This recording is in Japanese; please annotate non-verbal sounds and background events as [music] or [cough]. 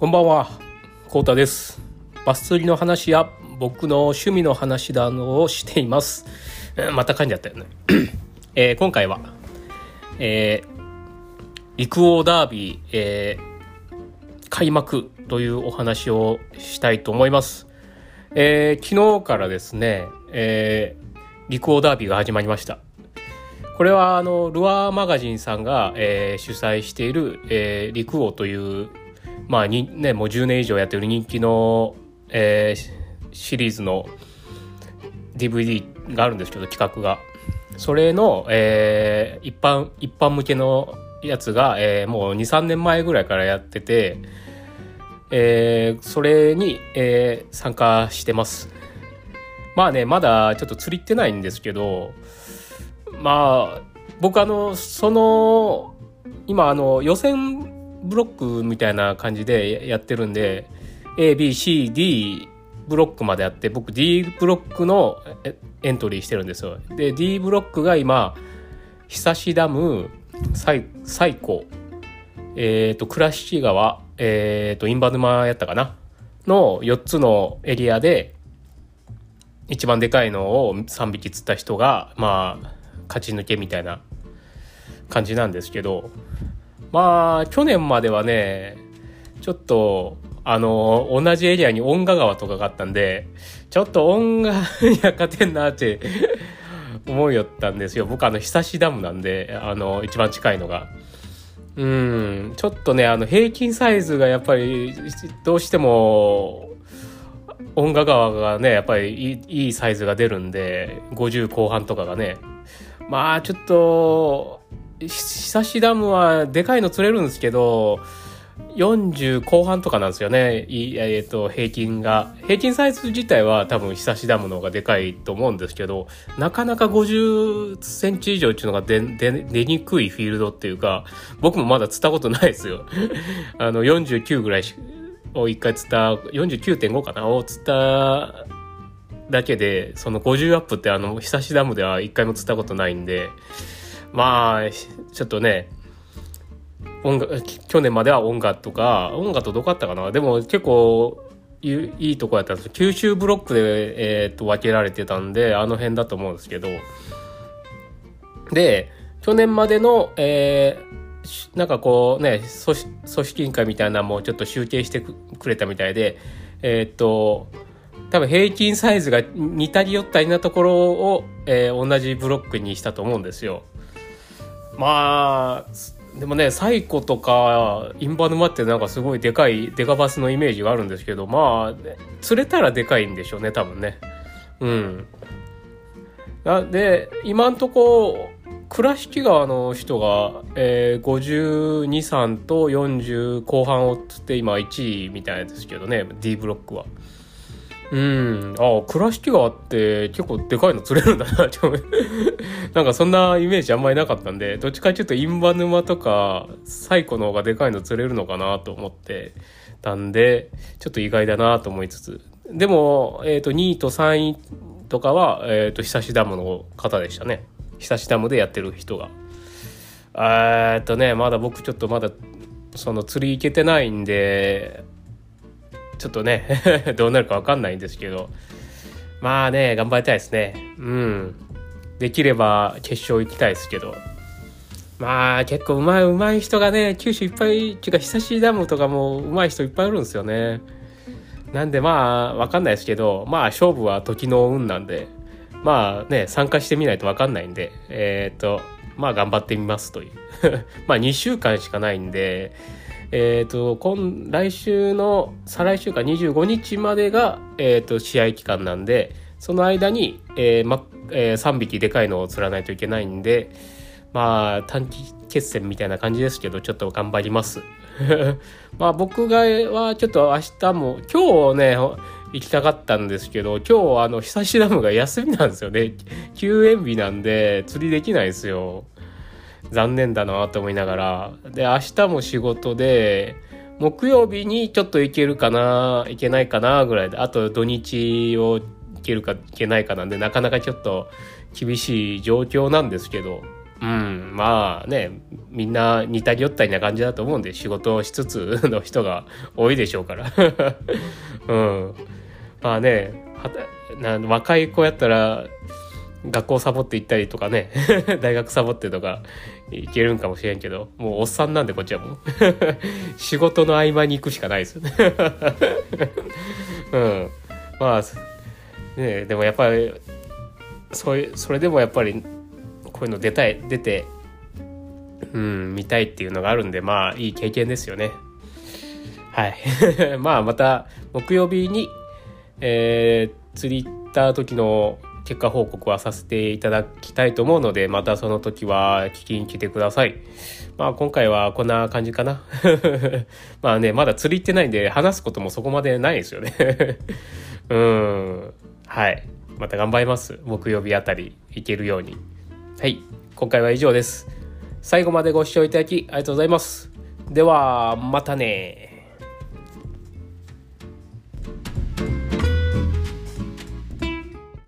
こんばんは、コウタです。バス釣りの話や僕の趣味の話などをしています。また噛んじゃったよね。えー今回は、えー陸王ダービー、えー開幕というお話をしたいと思います。えー昨日からですね、えー陸王ダービーが始まりました。これはあのルアーマガジンさんが、えー主催している、えー陸王というまあにねもう10年以上やってる人気の、えーシリーズの DVD があるんですけど企画が。それの、えー一般一般向けのやつが、えーもう23年前ぐらいからやってて、えーそれに、えー参加してます。まあねまだちょっと釣りってないんですけどまあ僕あのその今あの予選ブロックみたいな感じでやってるんで ABCD ブロックまであって僕 D ブロックのエントリーしてるんですよ。で D ブロックが今久しダム最最古えっ、と倉敷川えっ、と印旛沼やったかな？の4つのエリアで一番でかいのを3匹釣った人がまあ勝ち抜けみたいな感じなんですけどまあ去年まではねちょっとあの同じエリアに恩賀川とかがあったんでちょっと恩賀には勝てんなって思いよったんですよ僕あの久しダムなんであの一番近いのが。うんちょっとねあの平均サイズがやっぱりどうしても音楽川がねやっぱりいいいいサイズが出るんで50後半とかがねまあちょっと久しダムはでかいの釣れるんですけど40後半とかなんですよね。えっ、と平均が。平均サイズ自体は多分久しダムの方がでかいと思うんですけどなかなか50センチ以上っていうのが出出出にくいフィールドっていうか僕もまだ釣ったことないですよ。[laughs] あの49ぐらいを一回釣った49.5かなを釣っただけでその50アップってあの久しダムでは一回も釣ったことないんでまあちょっとね音楽去年までは音楽とか音楽とどこあったかな？でも結構いいとこやったんです九州ブロックで、えー、と分けられてたんであの辺だと思うんですけど。で去年までの、えーなんかこうね組織委員会みたいなのもちょっと集計してくれたみたいでえーっと多分平均サイズが似たり寄ったりなところを、えー同じブロックにしたと思うんですよ。まあでもね西湖とか印旛沼ってなんかすごいでかいデカバスのイメージがあるんですけどまあ釣れたらでかいんでしょうね多分ね。うん。なで今んとこ倉敷川の人が、えー、523と40後半を釣って今1位みたいですけどね D ブロックは。うん。ああ、倉敷川って結構でかいの釣れるんだな、ちょ [laughs] なんかそんなイメージあんまりなかったんで、どっちかっていうと印旛沼とか西湖の方がでかいの釣れるのかなと思ってたんで、ちょっと意外だなと思いつつ。でも、えっ、と、2位と3位とかは、えっ、と、久しダムの方でしたね。久しダムでやってる人が。えっとね、まだ僕ちょっとまだ、その釣り行けてないんで、ちょっとね [laughs] どうなるか分かんないんですけど。まあね頑張りたいですね。うん。できれば決勝行きたいですけど。まあ結構うまいうまい人がね九州いっぱいっていうか久しダムとかもうまい人いっぱいいるんですよね。なんでまあ分かんないですけどまあ勝負は時の運なんで。まあね参加してみないと分かんないんで。えーっとまあ頑張ってみますという。[laughs] まあ2週間しかないんで。えー、と今来週の再来週か25日までが、えー、と試合期間なんでその間に、えーまえー3匹でかいのを釣らないといけないんでまあ短期決戦みたいな感じですけどちょっと頑張ります。[laughs] まあ僕がはちょっと明日も今日ね行きたかったんですけど今日あの久しダムが休みなんですよね。休園日なんで釣りできないですよ。残念だなと思いながら。で明日も仕事で木曜日にちょっと行けるかな行けないかなぐらいで。あと土日を行けるか行けないかなんでなかなかちょっと厳しい状況なんですけど。うんまあねみんな似たり寄ったりな感じだと思うんで仕事をしつつの人が多いでしょうから。[laughs] うん。まあね若い子やったら学校サボって行ったりとかね [laughs] 大学サボってとかいけるんかもしれんけどもうおっさんなんでこっちはもう。[laughs] 仕事の合間に行くしかないです。よ [laughs] ねうん。まあねでもやっぱりそういうそれでもやっぱりこういうの出たい出てうん見たいっていうのがあるんでまあいい経験ですよね。はい。まあまた木曜日にえー、釣り行った時の結果報告はさせていただきたいと思うのでまたその時は聞きに来てください。まあ今回はこんな感じかな。[laughs] まあねまだ釣り行ってないんで話すこともそこまでないですよね。[laughs] うん。はい。また頑張ります。木曜日あたり行けるように。はい。今回は以上です。最後までご視聴いただきありがとうございます。ではまたね。